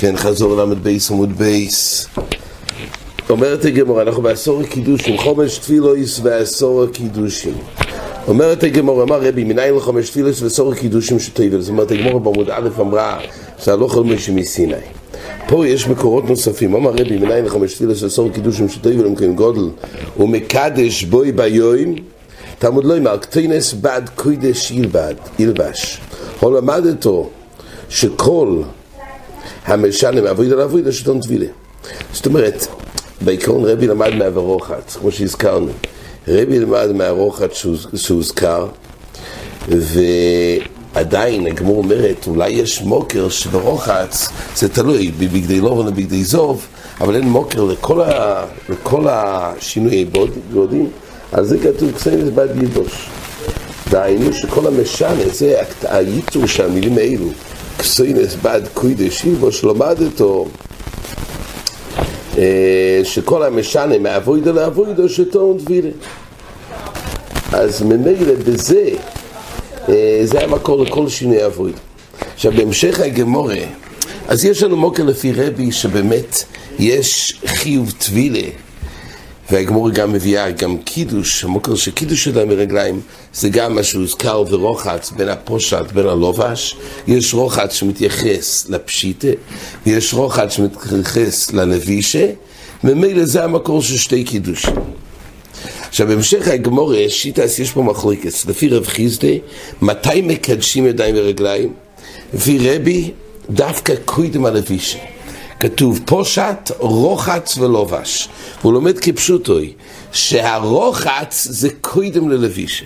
כן, חזור ל"ב בייס עמוד בייס. אומרת הגמורה, אנחנו בעשור הקידושים, חומש תפילויס ועשור הקידושים. אומרת הגמורה, אמר רבי, מנין לחומש תפילויס ועשור הקידושים שתבל. זאת אומרת, הגמורה בעמוד א' אמרה שהלוך על משה מסיני. פה יש מקורות נוספים, אמר רבי, מנין לחומש תפילויס ועשור הקידושים שתבל, למקרים גודל, ומקדש בוי ביום, תלמוד לא אמר, קטינס בד קוידש ילבד, ילבש. הוא למד אותו שכל המשנה מעבוד על עבוד השלטון טבילה. זאת אומרת, בעיקרון רבי למד מהוורוחץ, כמו שהזכרנו. רבי למד מהרוחץ שהוזכר, ועדיין הגמור אומרת, אולי יש מוקר שברוחץ, זה תלוי בבגדי לובן ובגדי זוב, אבל אין מוקר לכל, ה, לכל השינויי גודים, על זה כתוב קסנס בד ילבוש. דהיינו שכל המשנה, זה הייצור של המילים האלו. קסוינס בד קוידש ילבוש, למד אותו שכל המשנה מאבוידו לאבוידו שטעון טבילה. אז ממילא בזה, זה המקור לכל שינוי אבוידו. עכשיו בהמשך הגמורה, אז יש לנו מוקר לפי רבי שבאמת יש חיוב טבילה והגמור גם מביאה גם קידוש, המוקר של קידוש אדם ברגליים זה גם מה שהוזכר ורוחץ בין הפושט בין הלובש. יש רוחץ שמתייחס לפשיטה ויש רוחץ שמתייחס ללווישה ממילא זה המקור של שתי קידוש עכשיו בהמשך הגמור שיטס יש פה מחלוקת. לפי רב חיסדה מתי מקדשים ידיים ורגליים? לפי רבי דווקא קוידם הלווישה כתוב פושט, רוחץ ולובש. והוא לומד כפשוטוי, שהרוחץ זה קודם ללבישה.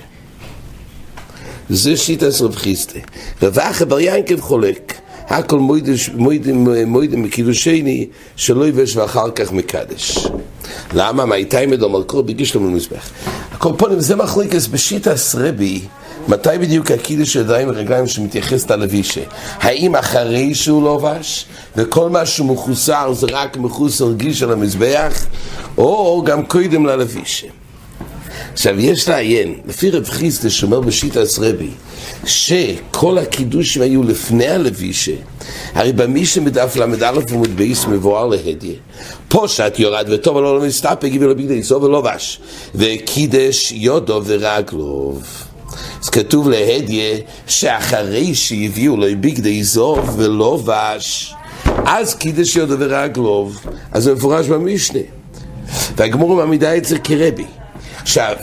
זה שיטס רב חיסטה. רב אחא בר ינקב חולק, הכל מוידם מקידושני שלא יבש ואחר כך מקדש. למה? מה איתי מדום על כל בגיש לו במזבח. הכל פונים זה מחליקס בשיטס רבי מתי בדיוק הקידוש של ידיים ורגליים שמתייחס ללווישה? האם אחרי שהוא לובש, וכל מה שהוא מחוסר זה רק מחוסר גיש על המזבח, או גם קודם ללווישה? עכשיו יש לעיין, לפי רב חיסטה שאומר בשיטה רבי, שכל הקידושים היו לפני הלווישה, הרי במישה מדף ל"א עמוד בייס מבואר להדיה, פושט יורד וטוב ולא לא מסתפק ולבגדי סוף ולובש, וקידש יודו ורגלוב. אז כתוב להדיה שאחרי שהביאו לו בגדי זוב ולובש אז קידש יודו ורגלוב אז זה מפורש במשנה. והגמור מעמידה את זה כרבי. עכשיו,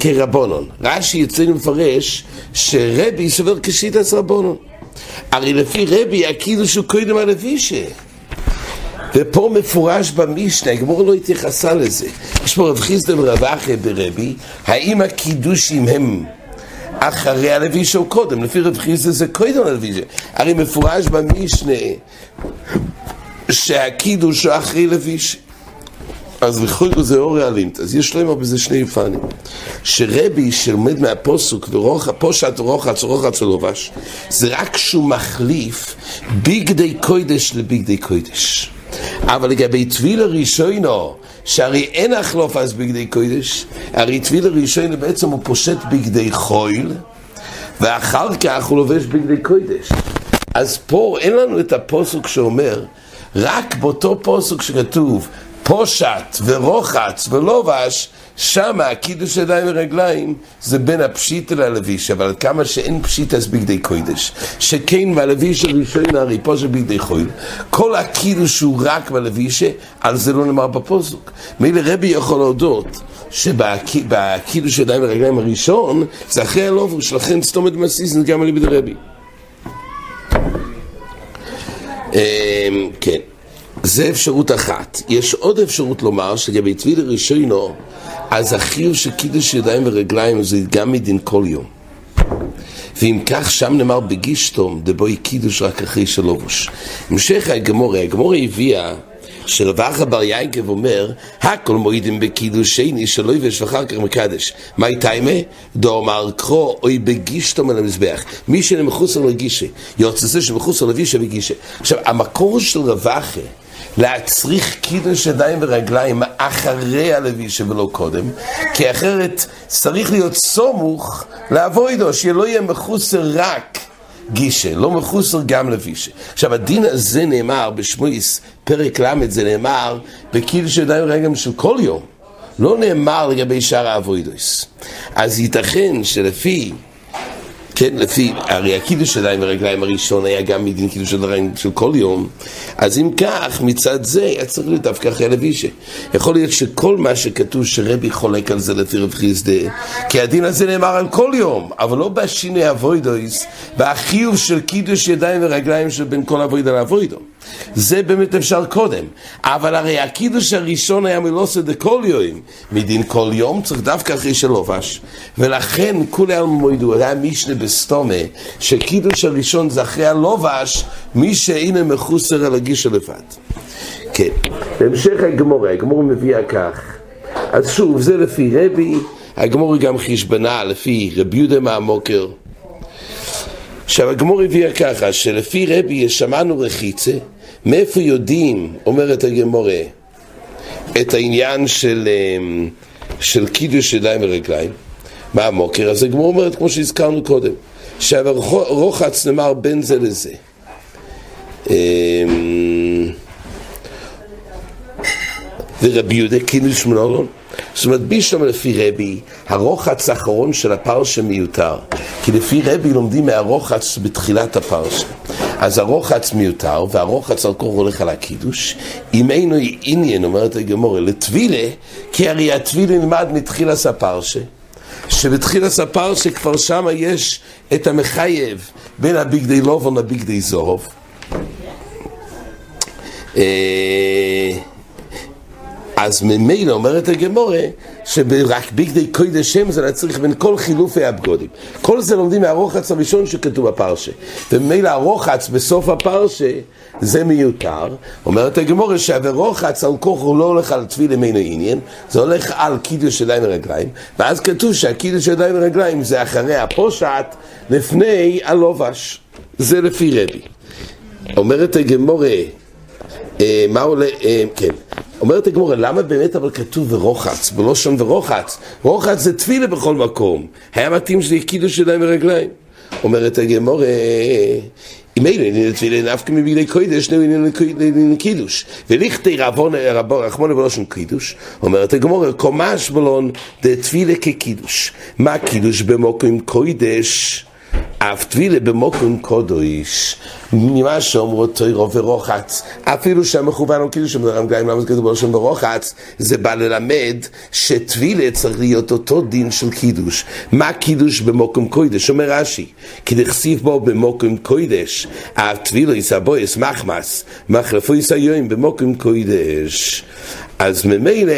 כרבונון רש"י אצלנו מפרש שרבי סובר כשיטס רבונון. הרי לפי רבי הקידוש הוא קודם הלווישה ופה מפורש במשנה, הגמור לא התייחסה לזה. יש פה רב חיסדה ורב אחי ברבי, האם הקידושים הם אחרי הלווישה או קודם, לפי רב חיסדה זה קודם הלווישה. הרי מפורש במשנה שהקידוש הוא אחרי לווישה. אז בכל זה אורי אלימט, אז יש להם בזה שני פנים. שרבי שלומד מהפוסוק ופושט רוחץ רוחץ ולובש, זה רק שהוא מחליף בגדי קוידש לבגדי קוידש. אבל לגבי טבילה ראשונו, שהרי אין החלוף אז בגדי קודש, הרי טבילה ראשונו בעצם הוא פושט בגדי חויל, ואחר כך הוא לובש בגדי קודש. אז פה אין לנו את הפוסוק שאומר, רק באותו פוסוק שכתוב פושט ורוחץ ולובש, שמה קידוש ידיים ורגליים זה בין הפשיט ללביש, אבל כמה שאין פשיט אז בגדי קוידש, שכן בלביש הראשון הרי פושט בגדי חויל, כל הקידוש הוא רק בלביש, על זה לא נאמר בפוסוק. מילא רבי יכול להודות שבקידוש ידיים ורגליים הראשון, זה אחרי הלובוש, לכן סתומת מסיס גם על ידי רבי. כן. זה אפשרות אחת. יש עוד אפשרות לומר שלגבי טבילה ראשונו, אז החיוב של קידוש ידיים ורגליים זה גם מדין כל יום. ואם כך שם נאמר בגישתום, דבוי קידוש רק אחרי שלובוש. המשך הגמורה, הגמורה הביאה שלבח בר יעקב אומר, הכל מועידים בקידוש שני שלא יבש ואחר כך מקדש. מה טיימה? דאמר קרו אוי בגישתום על המזבח. מי שמחוסר לגישה, יוצא זה שמחוסר לגישה וגישה. עכשיו, המקור של רבחה להצריך קידוש ידיים ורגליים אחרי הלווישה ולא קודם, כי אחרת צריך להיות סמוך לאבוידו, שלא יהיה מחוסר רק גישה, לא מחוסר גם לבישה. עכשיו הדין הזה נאמר בשמואיס, פרק ל', זה נאמר בקידוש ידיים רגע של כל יום. לא נאמר לגבי שאר האבוידוס. אז ייתכן שלפי כן, לפי, הרי הקידוש שלהם ברגליים הראשון היה גם מדין קידוש שלהם של כל יום, אז אם כך, מצד זה היה צריך להיות דווקא אחרי לבישה. יכול להיות שכל מה שכתוב שרבי חולק על זה לפי רב חיסדה, כי הדין הזה נאמר על כל יום, אבל לא בשיני אבוידויס, והחיוב של קידוש ידיים ורגליים של בין כל אבוידו לאבוידו. זה באמת אפשר קודם, אבל הרי הקידוש הראשון היה מלוסה דכל יום, מדין כל יום צריך דווקא אחרי שלובש, ולכן כולי על מועדו, היה משנה בסתומה, שקידוש הראשון זה אחרי הלובש, מי שאינה מחוסר על הגיש לבד. כן, בהמשך הגמורה, הגמורה מביאה כך, אז שוב, זה לפי רבי, הגמורה גם חשבנה לפי רבי יהודה מהמוקר. עכשיו הגמור הביאה ככה, שלפי רבי שמענו רחיצה, מאיפה יודעים, אומרת הגמורה, את העניין של, אמ, של קידוש ידיים ורגליים? מה המוקר? אז הגמור אומרת, כמו שהזכרנו קודם, שהרוחץ נאמר בין זה לזה. אמ, ורבי יהודה קידוש מנורון זאת אומרת, בישלום לפי רבי, הרוחץ האחרון של הפרשה מיותר. כי לפי רבי לומדים מהרוחץ בתחילת הפרשה. אז הרוחץ מיותר, והרוחץ על כור הולך על הקידוש. אם אינו עניין, אומרת הגמורה, לטבילה, כי הרי הטבילה נלמד מתחילת הפרשה. שבתחילת הפרשה כבר שם יש את המחייב בין הבגדי לובון לבגדי זהוב. אז ממילא אומרת הגמורה שרק בגדי קודש שם זה צריך בין כל חילופי הבגודים. כל זה לומדים מהרוחץ הראשון שכתוב בפרשה. וממילא הרוחץ בסוף הפרשה זה מיותר. אומרת הגמורה שהרוחץ על כוח הוא לא הולך על תפילה מינו עניין, זה הולך על קידוש ידיים ורגליים, ואז כתוב שהקידוש ידיים ורגליים זה אחרי הפושעת לפני הלובש. זה לפי רבי. אומרת הגמורה מה עולה, אה, כן, אומרת הגמורה, למה באמת אבל כתוב ורוחץ, בלושון ורוחץ? רוחץ זה תפילה בכל מקום, היה מתאים שזה קידוש ידיים ורגליים. אומרת הגמורה, אם אלה עניין תפילה נפקא מבגדי קודש, שני עניין קידוש. ולכתי רחמונה בלושון קידוש, אומרת הגמורה, קומש בלון דתפילה כקידוש. מה קידוש במוקרים קודש? אף טבילה במוקרים קודש, ממה שאומרו תוירו ורוחץ, אפילו שהמכוון הוא כאילו שמדרם גאים למה זה כתוב בלשון ורוחץ, זה בא ללמד שטבילה צריך להיות אותו דין של קידוש. מה קידוש במוקרים קודש? אומר רש"י, כי דכסיף בו במוקרים קודש, הטבילה יסבויס מחמס, מחלפו יסיון במוקרים קודש. אז ממילא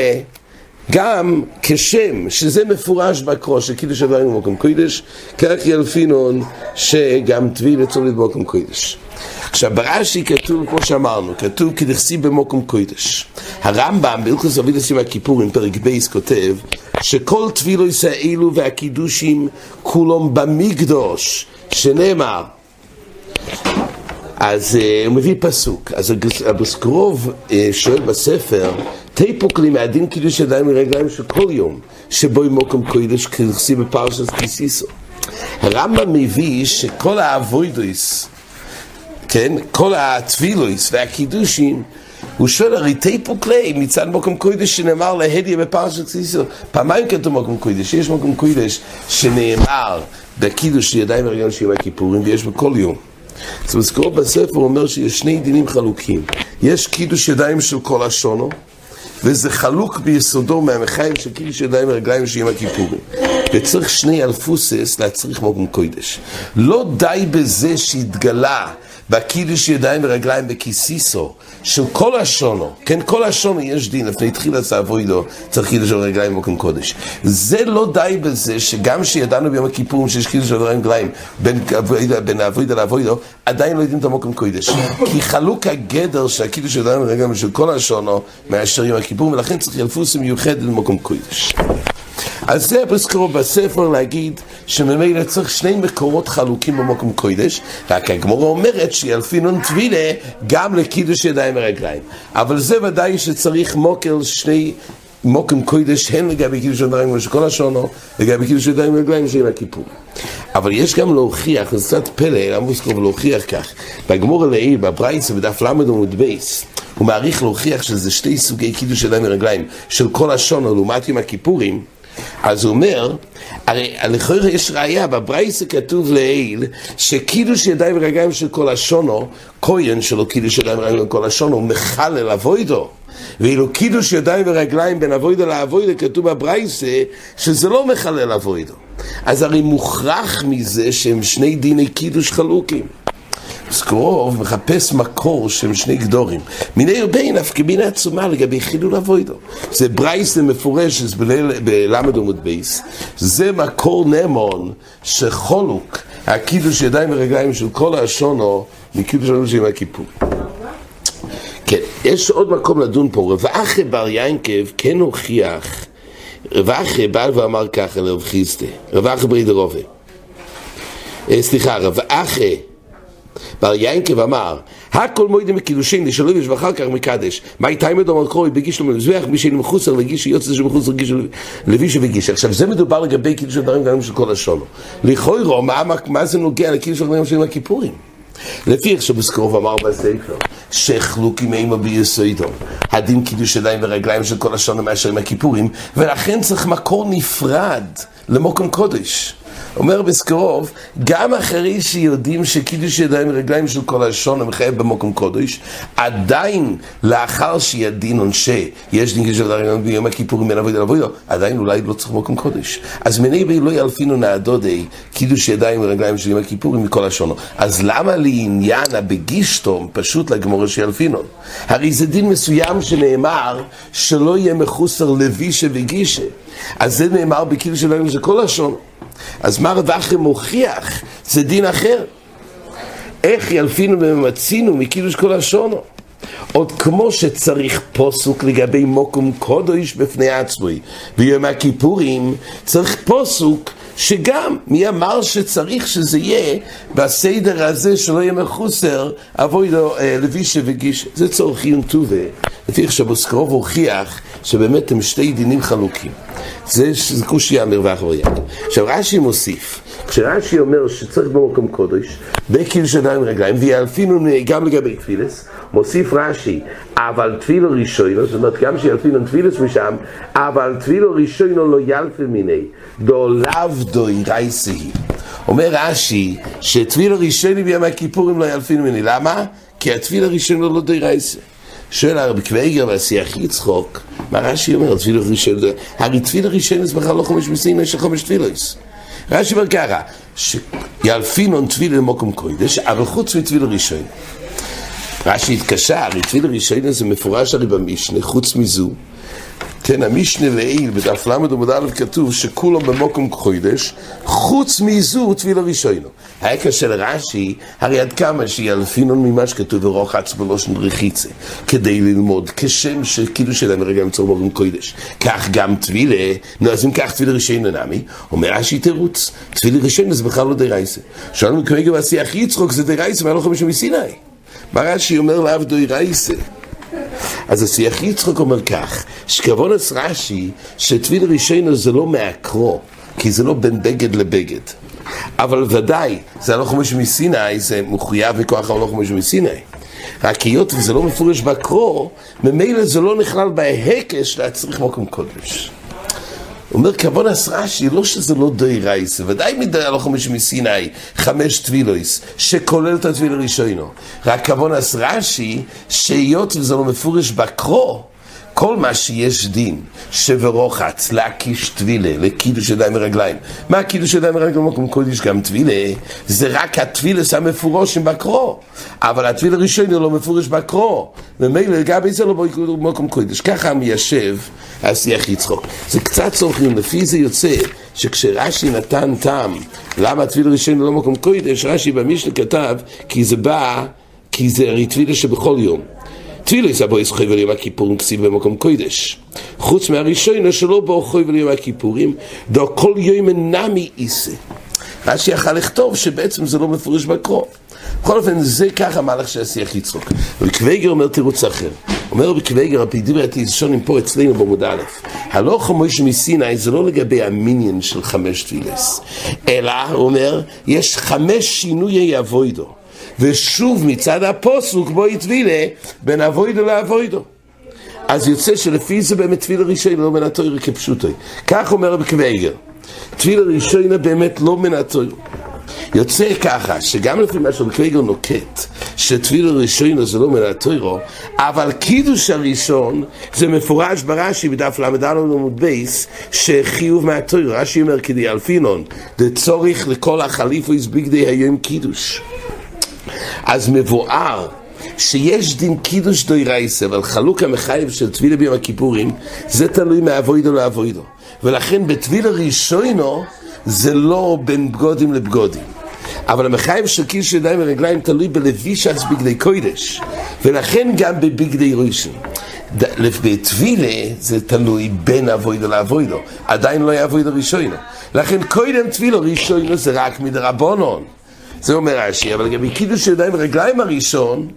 גם כשם שזה מפורש בקרו שקידוש עברים במקום קודש, כך ילפינון שגם טביל לצורך במקום קודש. עכשיו ברש"י כתוב, כמו שאמרנו, כתוב כדכסי במקום קודש. הרמב"ם בהלכוס אבידס עם הכיפורים, פרק בייס, כותב שכל טבילו ישראלו והקידושים כולם במקדוש, שנאמר אז uh, הוא מביא פסוק, אז הבסקרוב uh, שואל בספר תיפוק לי מהדין קידוש ידיים ורגליים של כל יום, שבו ימוקם קודש כרסי בפרשת כיסיסו. הרמב"ם מביא שכל האבוידויס, כן, כל הטבילויס והקידושים, הוא שואל הרי תיפוק לי מצד מוקם קודש שנאמר להדיה בפרשת כיסיסו. פעמיים כתוב מוקם קודש, יש מוקם קודש שנאמר בקידוש ידיים ורגליים של יום הכיפורים ויש בכל יום. אז מזכרו בספר אומר שיש שני דינים חלוקים. יש קידוש ידיים של כל השונו, וזה חלוק ביסודו מהמחיים של קידוש ידיים ורגליים של יום הכיפורים. וצריך שני אלפוסס להצריך מוקם קודש. לא די בזה שהתגלה בקידוש ידיים ורגליים בכיסיסו, של כל השונו, כן, כל השונו יש דין, לפני התחיל עשה אבוידו, צריך קידוש ורגליים במקום קודש. זה לא די בזה שגם שידענו ביום הכיפורים שיש קידוש ורגליים בין, בין אבוידו לאבוידו, עדיין לא יודעים את המקום קודש. כי חלוק הגדר של הקידוש ידיים ורגליים של כל השונו מאשר יום הכיפורים, ולכן צריך ילפוס מיוחדת במקום קודש. אז זה בזכרו בספר להגיד שממילא צריך שני מקורות חלוקים במקום קודש, רק הגמורה אומרת שילפינון טבילה גם לקידוש ידיים ורגליים. אבל זה ודאי שצריך מוקר שני מוקם קודש הן לגבי קידוש ידיים של כל השונו, לגבי קידוש ידיים ורגליים של הכיפור. אבל יש גם להוכיח, זה קצת פלא, למה הוא סקוב להוכיח כך? בגמור הלעיל, בברייסה, בדף ל' עמוד בייס, הוא מעריך להוכיח שזה שתי סוגי קידוש ידיים ורגליים של כל השונה לעומת יום הכיפורים, אז הוא אומר, הרי לכאורה יש ראייה, בברייסה כתוב לעיל, שקידוש ידיים ורגליים של כל השונו, כהן שלו קידוש ידיים ורגליים של כל השונו, הוא מחלל אבוידו. ואילו קידוש ידיים ורגליים בין אבוידו לאבוידו כתוב בברייסה שזה לא מחלל אבוידו. אז הרי מוכרח מזה שהם שני דיני קידוש חלוקים. סקרוב מחפש מקור של שני גדורים. מיני ובין אף כמינה עצומה לגבי חילול אבוידו. זה ברייס מפורש בלמד עמוד בייס. זה מקור נמון שחולוק הקידוש ידיים ורגליים של כל השונו מקידוש שלנו של הכיפור. כן, יש עוד מקום לדון פה. רב אחי בר ינקב כן הוכיח, רב אחי בא ואמר ככה לרב חיסטה, רב אחי ברי דרובה. אה, סליחה, רב אחי בר ינקב אמר, הכל מוידים מקידושין, לשלוביש ואחר כך מקדש. מה איתי מדום קרוי בגיש לו מזבח, מי שאין מחוסר לגיש, יוצא זה מחוסר לגיש לביש וגיש. עכשיו זה מדובר לגבי קידוש הדברים גם של כל השונו. לכאורה, מה, מה זה נוגע לקידוש הדברים של הכיפורים? לפי איך שבסקרוב אמר בספר, שחלוקים אימו ביסוידו, הדין קידוש ידיים ורגליים של כל השונו מאשר עם הכיפורים, ולכן צריך מקור נפרד למוקם קודש. אומר בסקרוב, גם אחרי שיודעים שקידוש ידיים ורגליים של כל הלשון הם חייב במקום קודש, עדיין לאחר שידין עונשי, יש דין קידוש ידיים ביום הכיפורים בין אבוי לאבוי, עדיין אולי לא צריך מקום קודש. אז מני בי לא ילפינו נעדודי קידוש ידיים ורגליים של יום הכיפורים מכל השונו. אז למה לעניין הבגישתום פשוט לגמור שילפינו? הרי זה דין מסוים שנאמר שלא יהיה מחוסר לבישה וגישה. אז זה נאמר בקידוש ידיים של כל השונו. אז מה רב אחרי מוכיח? זה דין אחר. איך ילפינו וממצינו מקידוש כל השונו? עוד כמו שצריך פוסוק לגבי מוקום קודש בפני עצמי, ויום הכיפורים צריך פוסוק שגם מי אמר שצריך שזה יהיה בסדר הזה שלא יהיה מחוסר אבוי לו אה, לבישה וגישה זה צורך עיון טובה לפי איך שבוסקרוב הוכיח שבאמת הם שתי דינים חלוקים זה קושייה מרווח וריד עכשיו רש"י מוסיף כשרש"י אומר שצריך במקום קודש, בקיל שדיים רגליים, ויאלפינו גם לגבי תפילס, מוסיף רש"י, אבל תפילו ראשונו, זאת אומרת גם שיאלפינו תפילס משם, אבל תפילו ראשונו לא ילפי מיני, דולב דוי רייסי. אומר רש"י, שתפילו ראשונו ביום הכיפורים לא ילפינו מיני, למה? כי התפיל הראשונו לא דוי רייסי. שואל הרב קוויגר והשיח יצחוק, מה רש"י אומר, תפילה ראשון, הרי תפילה ראשון זה בכלל לא חומש מסין, יש חומש תפילוס. רש"י אומר ככה, שיאלפינון תפילה למוקום קוידש, אבל חוץ מתפילה ראשון. רש"י התקשה, הרי תפילה ראשון זה מפורש הרי במשנה, חוץ מזו. כן, המשנה לעיל בדף ל' עמוד א' כתוב שכולו במוקום קוידש, חוץ מזו תפילה ראשונו. העקר של רש"י, הרי עד כמה שילפינון ממה שכתוב ורוחץ בלושן רחיצה, כדי ללמוד כשם שקידוש שלהם רגע ימצאו מורים קוידש. כך גם תפילה, נו אז אם כך תפילה ראשונו נמי, אומר רש"י תירוץ, תפילה ראשונו זה בכלל לא דרייסה. שאלנו כרגע בשיח יצחוק זה דרייסה, מה לא חושב מסיני? מה רש"י אומר לעבדו רייסה? אז השיח יצחק אומר כך, שכוונס רש"י, שטביל ראשינו זה לא מעקרו, כי זה לא בין בגד לבגד. אבל ודאי, זה הלוך חומש מסיני, זה מחויב מכוח הלוך חומש מסיני. רק היות וזה לא מפורש בקרו, ממילא זה לא נכלל בהקש להצריך מקום קודש. אומר כוונס רש"י, לא שזה לא די רייס, ודאי מדי חמש מסיני, חמש טבילויס, שכולל את הטביל הראשונו. רק כוונס רש"י, שהיות וזה לא מפורש בקרו, כל מה שיש דין שברוחץ להקיש טבילה, לקידוש ידיים ורגליים. מה קידוש ידיים ורגליים במקום קודש גם טבילה? זה רק הטבילס המפורשים בקרו. אבל הטביל הראשון לא מפורש בקרו. ומילא לגבי זה לא במקום קודש. ככה מיישב השיח יצחוק. זה קצת צורכים, לפי זה יוצא שכשרש"י נתן טעם למה הטביל הראשון לא במקום קודש, רש"י במשנה כתב כי זה בא, כי זה הרי טבילה שבכל יום. תפילס הבויס חויבל יום הכיפורים כסיב במקום קודש. חוץ מהראשונה שלא בו חויבל יום הכיפורים, דו כל יום נמי איסה. רש"י יכל לכתוב שבעצם זה לא מפורש בקרוא. בכל אופן, זה ככה המהלך של השיח יצחוק. וקוויגר אומר תירוץ אחר. אומר רבי קוויגר, רבי דברי התיזשונים פה אצלנו בעמוד א', הלוך מוישה מסיני זה לא לגבי המיניון של חמש תפילס, אלא, הוא אומר, יש חמש שינויי אבוידו, ושוב מצד הפוסוק בו יתבילה בין אבוידו לאבוידו. אז יוצא שלפי זה באמת תפילה ראשונה לא מן התוירה כפשוטו. כך אומר רבי קוויגר, תפילה ראשונה באמת לא מן התוירה. יוצא ככה, שגם לפי מה שקוויגר נוקט, שטבילה ראשונה זה לא מן התוירו, אבל קידוש הראשון זה מפורש ברש"י בדף ל"א עמוד בייס, שחיוב מהתוירו, רש"י אומר כדי אלפינון, זה צורך לכל החליפויס בגדי היום קידוש. אז מבואר שיש דין קידוש דוי רייסה, אבל חלוק המחייב של טבילה ביום הכיפורים, זה תלוי מאבוידו לאבוידו. ולכן בטבילה ראשונו זה לא בין בגודים לבגודים. אבל המחייב של קיש ידיים ורגליים תלוי בלבישת בגדי קוידש, ולכן גם בבגדי ראשון. בטבילה זה תלוי בין אבוידו לאבוידו, עדיין לא היה אבוידו ראשונו. לכן קודם טבילו ראשונו זה רק מדרבנון. זה אומר רש"י, אבל לגבי קידוש ידיים ורגליים הראשון,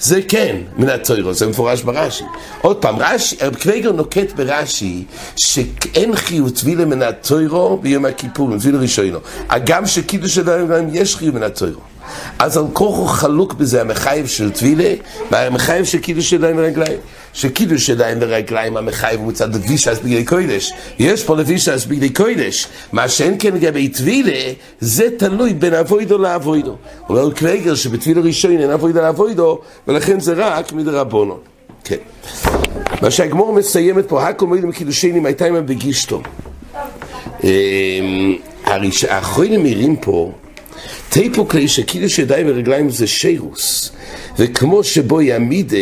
זה כן מן התוירו, זה מפורש ברש"י. עוד פעם, רש"י, קוויגר נוקט ברש"י שאין חיוב טבילה מן התוירו ביום הכיפור, טבילה ראשונו. הגם שקידוש ידיים ורגליים יש חיוב מן התוירו. אז על כוחו חלוק בזה המחייב של טבילה והמחייב של קידוש ידיים ורגליים. שקידוש ידיים ורגליים המחייב מצד לבישס בגדי קוידש. יש פה לבישס בגדי קוידש. מה שאין כן לגבי טבילה, זה תלוי בין אבוידו לאבוידו. אומר קוויגר שבטבילה ראשון אין אבוידו לאבוידו, ולכן זה רק מדרבונו. כן. מה שהגמור מסיימת פה, הכל מועילים קידושנים הייתה עמם בגישתו. האחרונים מעירים פה תיפו כלי שקידוש ידיים ורגליים זה שירוס, וכמו שבו יעמידה,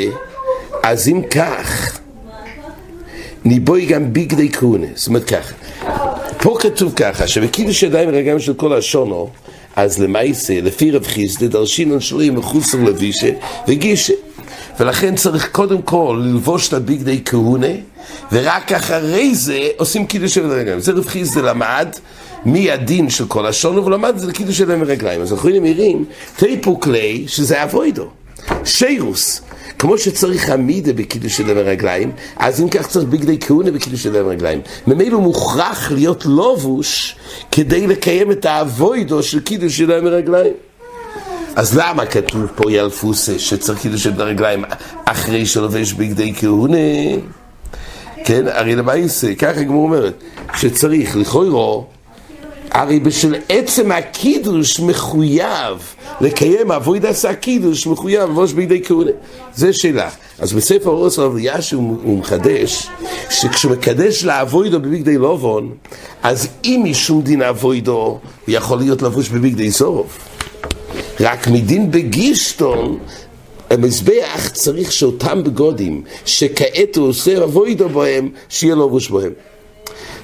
אז אם כך, ניבוי גם ביגדי כהונה, זאת אומרת ככה, פה כתוב ככה, שבקידוש ידיים ורגליים של כל השונו, אז למעשה, לפי רב חיסדה, דרשינון שלו יהיה מחוסר לבישה וגישה. ולכן צריך קודם כל ללבוש את הביגדי כהונה, ורק אחרי זה עושים קידוש של רגליים. זה רב חיסדה למד מי הדין של כל אבל למד את זה לקידוש ידיים ורגליים. אז אנחנו נראים, תיפו כלי, שזה אבוידו. שירוס. כמו שצריך עמידה בקידוש ידיים ורגליים, אז אם כך צריך בגדי כהונה בקידוש ידיים ורגליים. ממילא מוכרח להיות לובוש כדי לקיים את האבוידו של קידוש ידיים ורגליים. אז למה כתוב פה ילפוסה שצריך קידוש ידיים ורגליים אחרי שלובש בגדי כהונה? כן, הרי למעשה, ככה הגמור אומרת, שצריך לכוירו הרי בשל עצם הקידוש מחויב לקיים אבוי דסה קידוש מחויב לבוש בידי כהונה. זה שאלה. אז בספר אורס רב אליאש הוא מחדש שכשהוא מקדש לאבוידו בבגדי לובון אז אם משום דין אבוידו הוא יכול להיות לבוש בבגדי סורוף. רק מדין בגישטון המזבח צריך שאותם בגודים שכעת הוא עושה אבוידו בהם שיהיה לבוש בהם.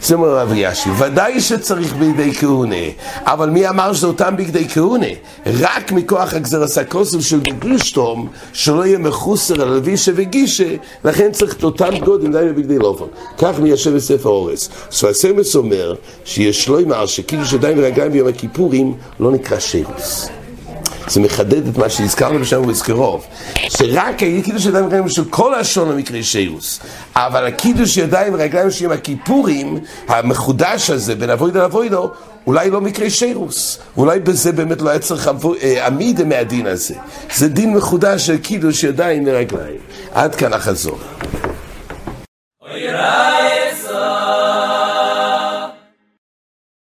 זה אומר רב ישי, ודאי שצריך בידי כהונה, אבל מי אמר שזה אותם בגדי כהונה? רק מכוח הגזרס הכוסף של בגושטום, שלא יהיה מחוסר על לבישה וגישה, לכן צריך את אותם גודים די בגדי לופון. כך מיישב בספר אורס. ספסמס אומר שיש לו אמר שקידוש ידיים ורגליים ביום הכיפורים לא נקרא שירוס. זה מחדד את מה שהזכרנו בשם ובזכרוב, שרק הקידוש ידיים ורגליים של כל השון המקרה שירוס, אבל הקידוש ידיים ורגליים של הכיפורים, המחודש הזה בין אבוידו לאבוידו, אולי לא מקרה שירוס, אולי בזה באמת לא היה צריך אה, עמידה מהדין הזה. זה דין מחודש של קידוש ידיים ורגליים. עד כאן החזור. רע